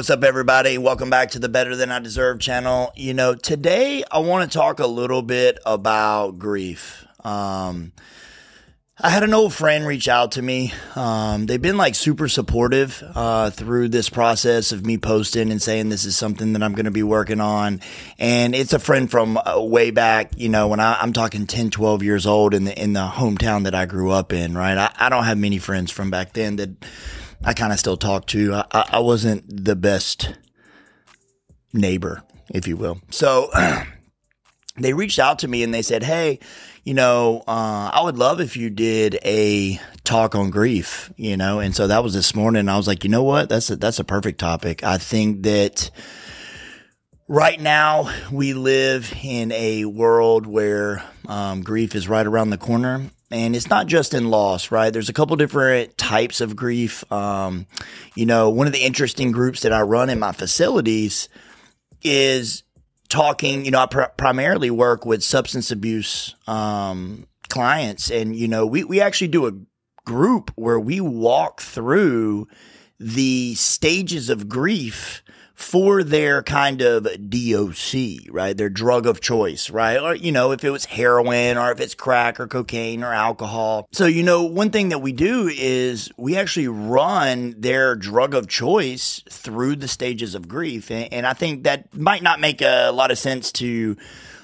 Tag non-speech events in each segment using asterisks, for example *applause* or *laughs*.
what's up, everybody? Welcome back to the Better Than I Deserve channel. You know, today I want to talk a little bit about grief. Um, I had an old friend reach out to me. Um, they've been like super supportive uh, through this process of me posting and saying this is something that I'm going to be working on. And it's a friend from uh, way back, you know, when I, am talking 10, 12 years old in the in the hometown that I grew up in. Right, I, I don't have many friends from back then that I kind of still talk to. I, I wasn't the best neighbor, if you will. So *clears throat* they reached out to me and they said, Hey, you know, uh, I would love if you did a talk on grief, you know? And so that was this morning. I was like, you know what? That's a, that's a perfect topic. I think that right now we live in a world where um, grief is right around the corner and it's not just in loss, right? There's a couple different types of grief. Um, you know, one of the interesting groups that I run in my facilities is talking. You know, I pr- primarily work with substance abuse um, clients, and you know, we we actually do a group where we walk through the stages of grief for their kind of DOC, right? Their drug of choice, right? Or, you know, if it was heroin or if it's crack or cocaine or alcohol. So, you know, one thing that we do is we actually run their drug of choice through the stages of grief. And, and I think that might not make a lot of sense to,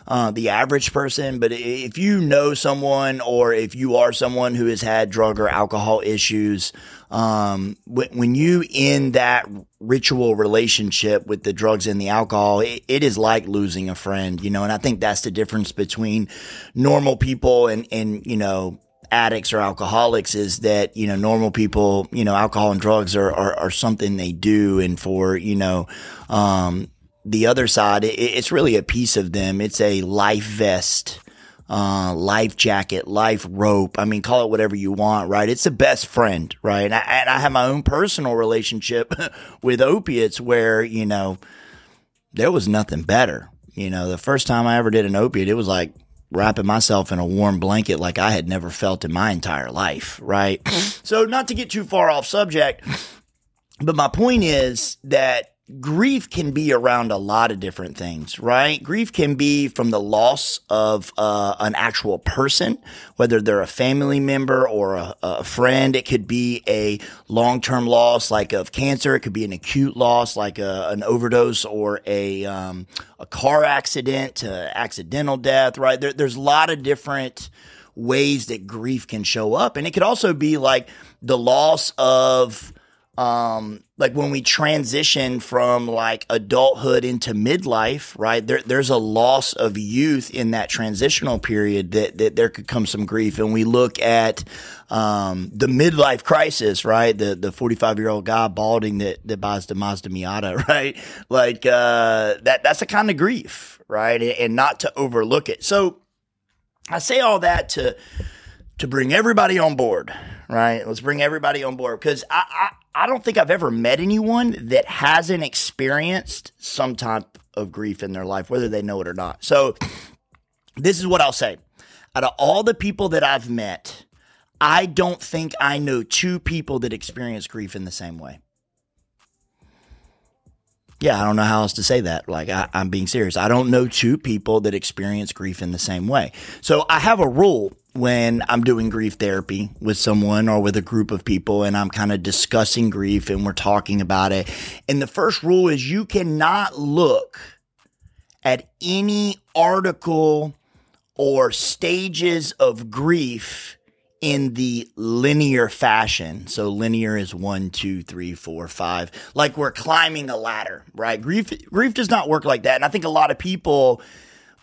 uh, the average person. But if you know someone or if you are someone who has had drug or alcohol issues, um, when, you in that ritual relationship with the drugs and the alcohol, it, it is like losing a friend, you know, and I think that's the difference between normal people and, and, you know, addicts or alcoholics is that, you know, normal people, you know, alcohol and drugs are, are, are something they do. And for, you know, um, the other side, it, it's really a piece of them. It's a life vest uh, life jacket, life rope. I mean, call it whatever you want, right? It's the best friend, right? And I, and I have my own personal relationship *laughs* with opiates where, you know, there was nothing better. You know, the first time I ever did an opiate, it was like wrapping myself in a warm blanket like I had never felt in my entire life, right? *laughs* so, not to get too far off subject, but my point is that grief can be around a lot of different things, right? Grief can be from the loss of uh, an actual person, whether they're a family member or a, a friend. It could be a long-term loss, like of cancer. It could be an acute loss, like a, an overdose or a um, a car accident, uh, accidental death, right? There, there's a lot of different ways that grief can show up, and it could also be like the loss of um, like when we transition from like adulthood into midlife, right? There, there's a loss of youth in that transitional period that, that there could come some grief. And we look at, um, the midlife crisis, right? The, the 45 year old guy balding that, that buys the Mazda Miata, *laughs* right? Like, uh, that, that's a kind of grief, right? And not to overlook it. So I say all that to, to bring everybody on board, right? Let's bring everybody on board because I, I I don't think I've ever met anyone that hasn't experienced some type of grief in their life, whether they know it or not. So, this is what I'll say. Out of all the people that I've met, I don't think I know two people that experience grief in the same way. Yeah, I don't know how else to say that. Like, I, am being serious. I don't know two people that experience grief in the same way. So, I have a rule when I'm doing grief therapy with someone or with a group of people and I'm kind of discussing grief and we're talking about it. And the first rule is you cannot look at any article or stages of grief in the linear fashion. So linear is one, two, three, four, five. Like we're climbing a ladder, right? Grief, grief does not work like that. And I think a lot of people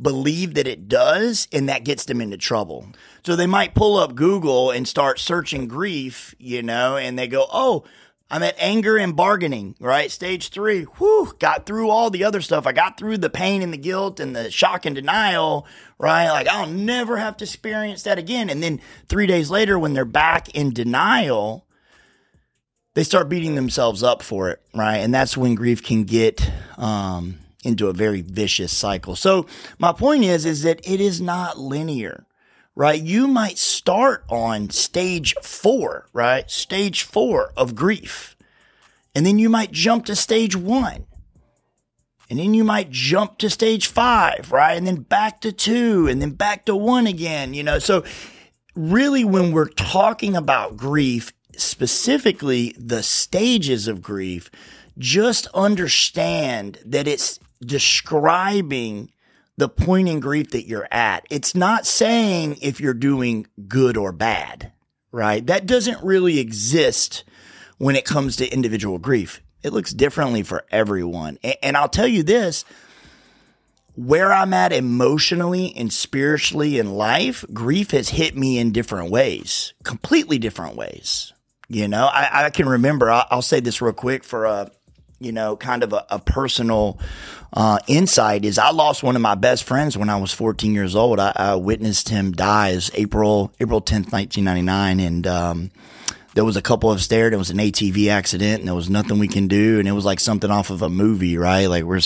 believe that it does, and that gets them into trouble. So they might pull up Google and start searching grief, you know, and they go, oh, I'm at anger and bargaining, right? Stage three. Whew, got through all the other stuff. I got through the pain and the guilt and the shock and denial, right? Like I'll never have to experience that again. And then three days later, when they're back in denial, they start beating themselves up for it, right? And that's when grief can get um, into a very vicious cycle. So my point is, is that it is not linear, right? You might start on stage four, right? Stage four of grief. And then you might jump to stage one. And then you might jump to stage five, right? And then back to two and then back to one again, you know? So really when we're talking about grief, specifically the stages of grief, just understand that it's describing the point in grief that you're at. It's not saying if you're doing good or bad, right? That doesn't really exist when it comes to individual grief. It looks differently for everyone. And I'll tell you this where I'm at emotionally and spiritually in life, grief has hit me in different ways, completely different ways. You know, I, I can remember, I'll, I'll, say this real quick for a, you know, kind of a, a personal uh, insight is I lost one of my best friends when I was 14 years old. I, I witnessed him die as April, April 10th, 1999. And, um, there was a couple of stairs. It was an ATV accident and there was nothing we can do. And it was like something off of a movie, right? Like we're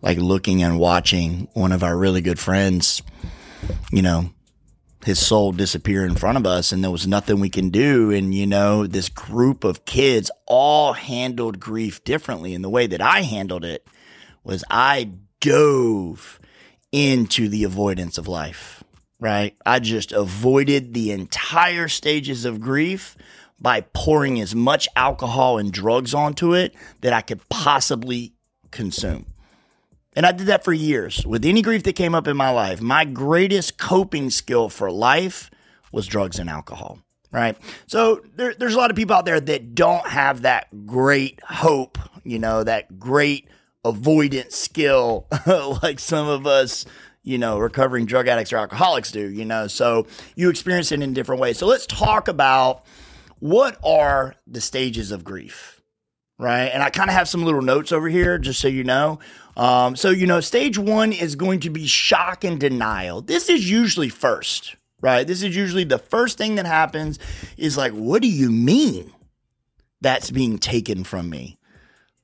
like looking and watching one of our really good friends, you know, his soul disappear in front of us and there was nothing we can do. And, you know, this group of kids all handled grief differently. And the way that I handled it was I dove into the avoidance of life, right? I just avoided the entire stages of grief by pouring as much alcohol and drugs onto it that I could possibly consume. And I did that for years with any grief that came up in my life. My greatest coping skill for life was drugs and alcohol, right? So there, there's a lot of people out there that don't have that great hope, you know, that great avoidance skill *laughs* like some of us, you know, recovering drug addicts or alcoholics do, you know. So you experience it in different ways. So let's talk about what are the stages of grief? right? And I kind of have some little notes over here just so you know. Um, so, you know, stage one is going to be shock and denial. This is usually first, right? This is usually the first thing that happens is like, what do you mean that's being taken from me?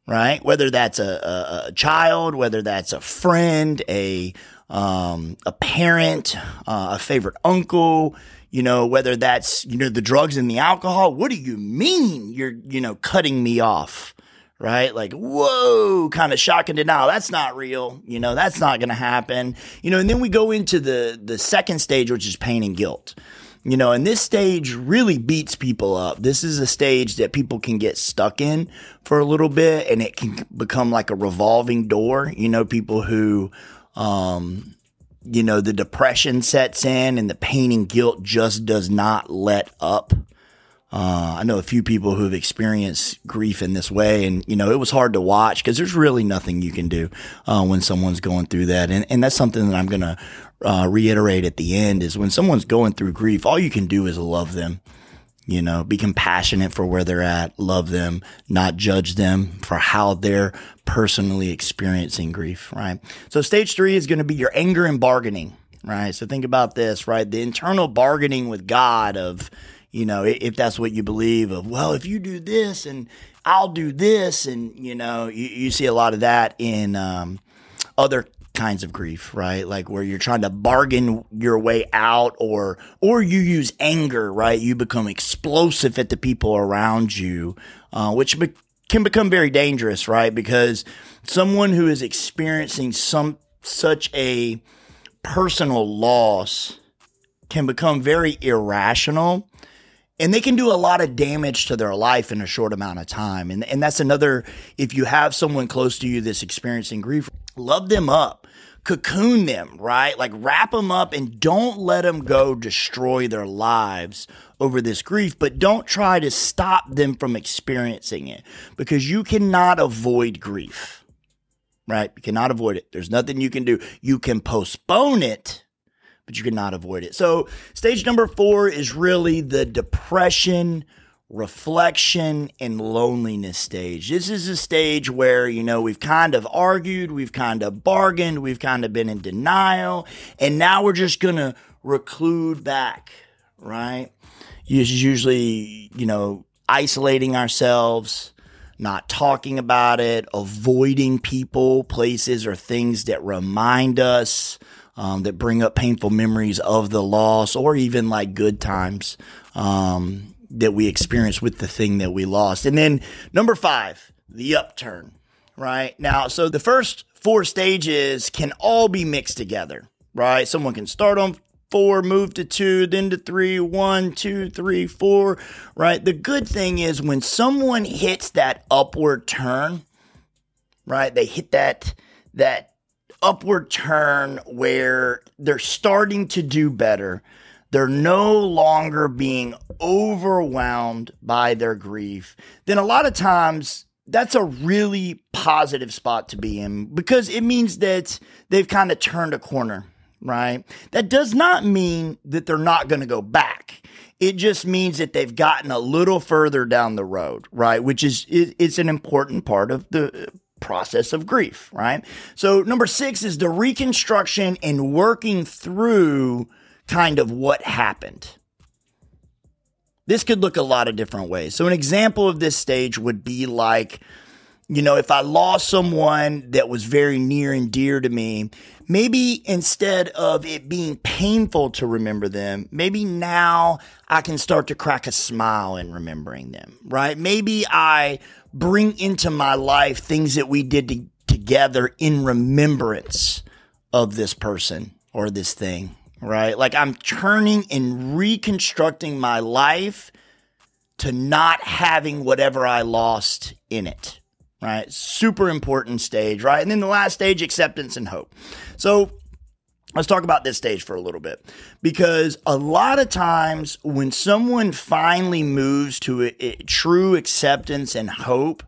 Right? Whether that's a, a, a child, whether that's a friend, a, um, a parent, uh, a favorite uncle, you know, whether that's, you know, the drugs and the alcohol. What do you mean you're, you know, cutting me off? Right? Like, whoa, kind of shock and denial. That's not real. You know, that's not going to happen. You know, and then we go into the, the second stage, which is pain and guilt. You know, and this stage really beats people up. This is a stage that people can get stuck in for a little bit and it can become like a revolving door. You know, people who, um, you know, the depression sets in and the pain and guilt just does not let up. Uh, I know a few people who have experienced grief in this way, and you know it was hard to watch because there's really nothing you can do uh, when someone's going through that, and and that's something that I'm going to uh, reiterate at the end is when someone's going through grief, all you can do is love them you know, be compassionate for where they're at, love them, not judge them for how they're personally experiencing grief, right? So stage three is going to be your anger and bargaining, right? So think about this, right? The internal bargaining with God of, you know, if that's what you believe of, well, if you do this and I'll do this. And, you know, you, you see a lot of that in, um, other kinds of grief, right? Like where you're trying to bargain your way out or, or you use anger, right? You become explosive at the people around you, uh, which be- can become very dangerous, right? Because someone who is experiencing some, such a personal loss can become very irrational and they can do a lot of damage to their life in a short amount of time. And, and that's another, if you have someone close to you that's experiencing grief, love them up, cocoon them, right? Like wrap them up and don't let them go destroy their lives over this grief, but don't try to stop them from experiencing it because you cannot avoid grief, right? You cannot avoid it. There's nothing you can do. You can postpone it but you cannot avoid it. So, stage number four is really the depression, reflection, and loneliness stage. This is a stage where, you know, we've kind of argued, we've kind of bargained, we've kind of been in denial, and now we're just going to reclude back, right? Usually, you know, isolating ourselves not talking about it, avoiding people, places, or things that remind us um, that bring up painful memories of the loss or even like good times um, that we experienced with the thing that we lost. And then number five, the upturn, right? Now, so the first four stages can all be mixed together, right? Someone can start on four, move to two, then to three, one, two, three, four, right? The good thing is when someone hits that upward turn, right? They hit that, that upward turn where they're starting to do better. They're no longer being overwhelmed by their grief. Then a lot of times that's a really positive spot to be in because it means that they've kind of turned a corner, right? That does not mean that they're not going to go back. It just means that they've gotten a little further down the road, right? Which is it's an important part of the process of grief, right? So number 6 is the reconstruction and working through kind of what happened. This could look a lot of different ways. So, an example of this stage would be like, you know, if I lost someone that was very near and dear to me, maybe instead of it being painful to remember them, maybe now I can start to crack a smile in remembering them, right? Maybe I bring into my life things that we did to, together in remembrance of this person or this thing right? Like I'm turning and reconstructing my life to not having whatever I lost in it, right? Super important stage, right? And then the last stage, acceptance and hope. So let's talk about this stage for a little bit because a lot of times when someone finally moves to a, a true acceptance and hope,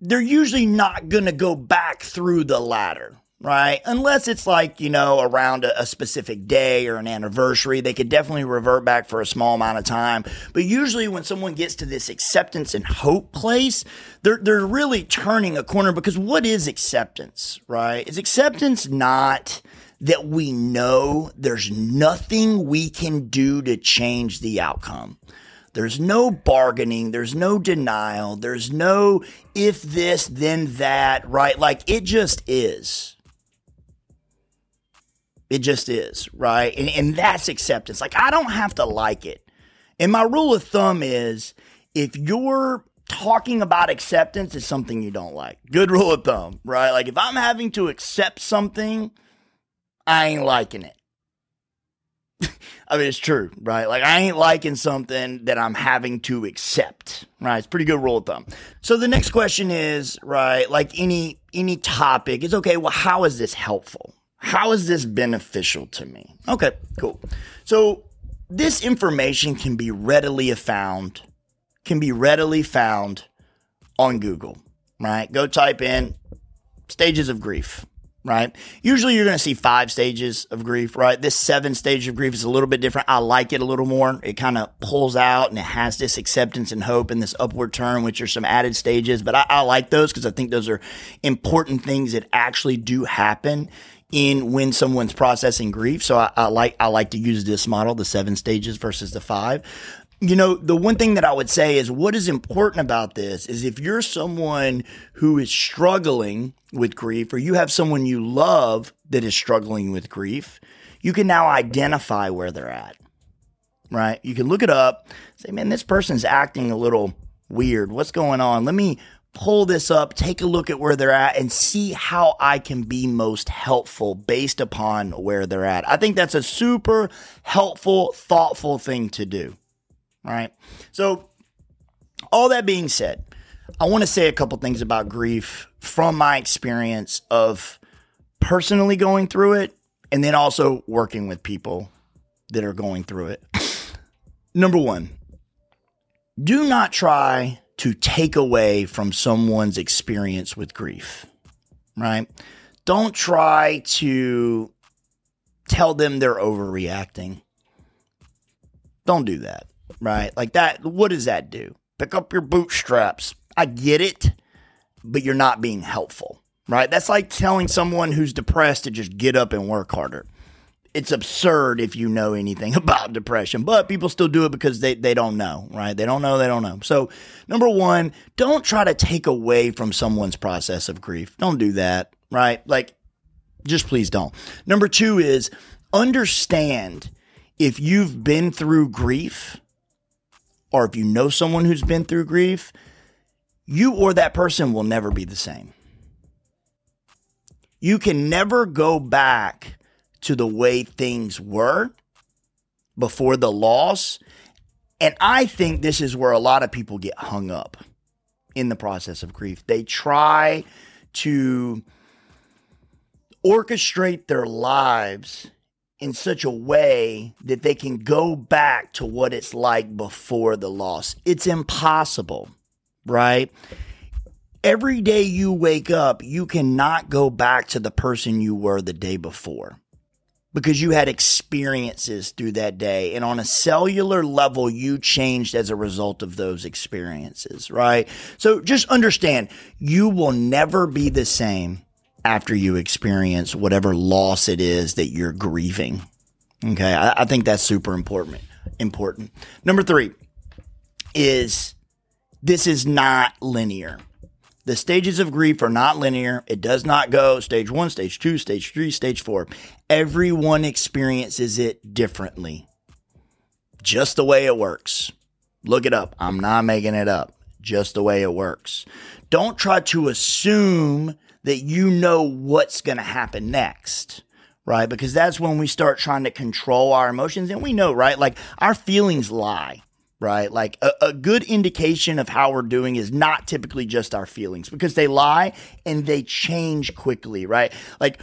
they're usually not going to go back through the ladder right? Unless it's like, you know, around a, a, specific day or an anniversary, they could definitely revert back for a small amount of time. But usually when someone gets to this acceptance and hope place, they're, they're really turning a corner because what is acceptance, right? Is acceptance not that we know there's nothing we can do to change the outcome? There's no bargaining. There's no denial. There's no if this, then that, right? Like it just is it just is, right? And, and that's acceptance. Like, I don't have to like it. And my rule of thumb is if you're talking about acceptance is something you don't like. Good rule of thumb, right? Like, if I'm having to accept something, I ain't liking it. *laughs* I mean, it's true, right? Like, I ain't liking something that I'm having to accept, right? It's pretty good rule of thumb. So the next question is, right? Like any any topic, it's okay. Well, how is this helpful? How is this beneficial to me? Okay, cool. So this information can be readily found, can be readily found on Google, right? Go type in stages of grief, right? Usually you're going to see five stages of grief, right? This seven stage of grief is a little bit different. I like it a little more. It kind of pulls out and it has this acceptance and hope and this upward turn, which are some added stages. But I, I like those because I think those are important things that actually do happen in when someone's processing grief. So I, I like I like to use this model, the seven stages versus the five. You know, the one thing that I would say is what is important about this is if you're someone who is struggling with grief or you have someone you love that is struggling with grief, you can now identify where they're at. Right? You can look it up, say, man, this person's acting a little weird. What's going on? Let me pull this up, take a look at where they're at, and see how I can be most helpful based upon where they're at. I think that's a super helpful, thoughtful thing to do. Right. So, all that being said, I want to say a couple things about grief from my experience of personally going through it and then also working with people that are going through it. *laughs* Number one, do not try to take away from someone's experience with grief, right? Don't try to tell them they're overreacting. Don't do that, right? Like that, what does that do? Pick up your bootstraps. I get it, but you're not being helpful, right? That's like telling someone who's depressed to just get up and work harder it's absurd if you know anything *laughs* about depression, but people still do it because they, they don't know, right? They don't know, they don't know. So, number one, don't try to take away from someone's process of grief. Don't do that, right? Like, just please don't. Number two is understand if you've been through grief or if you know someone who's been through grief, you or that person will never be the same. You can never go back to the way things were before the loss. And I think this is where a lot of people get hung up in the process of grief. They try to orchestrate their lives in such a way that they can go back to what it's like before the loss. It's impossible, right? Every day you wake up, you cannot go back to the person you were the day before because you had experiences through that day. And on a cellular level, you changed as a result of those experiences, right? So just understand you will never be the same after you experience whatever loss it is that you're grieving. Okay. I, I think that's super important. Important. Number three is this is not linear. The stages of grief are not linear. It does not go stage one, stage two, stage three, stage four. Everyone experiences it differently. Just the way it works. Look it up. I'm not making it up. Just the way it works. Don't try to assume that you know what's going to happen next right? Because that's when we start trying to control our emotions. And we know, right? Like our feelings lie right? Like a, a, good indication of how we're doing is not typically just our feelings because they lie and they change quickly, right? Like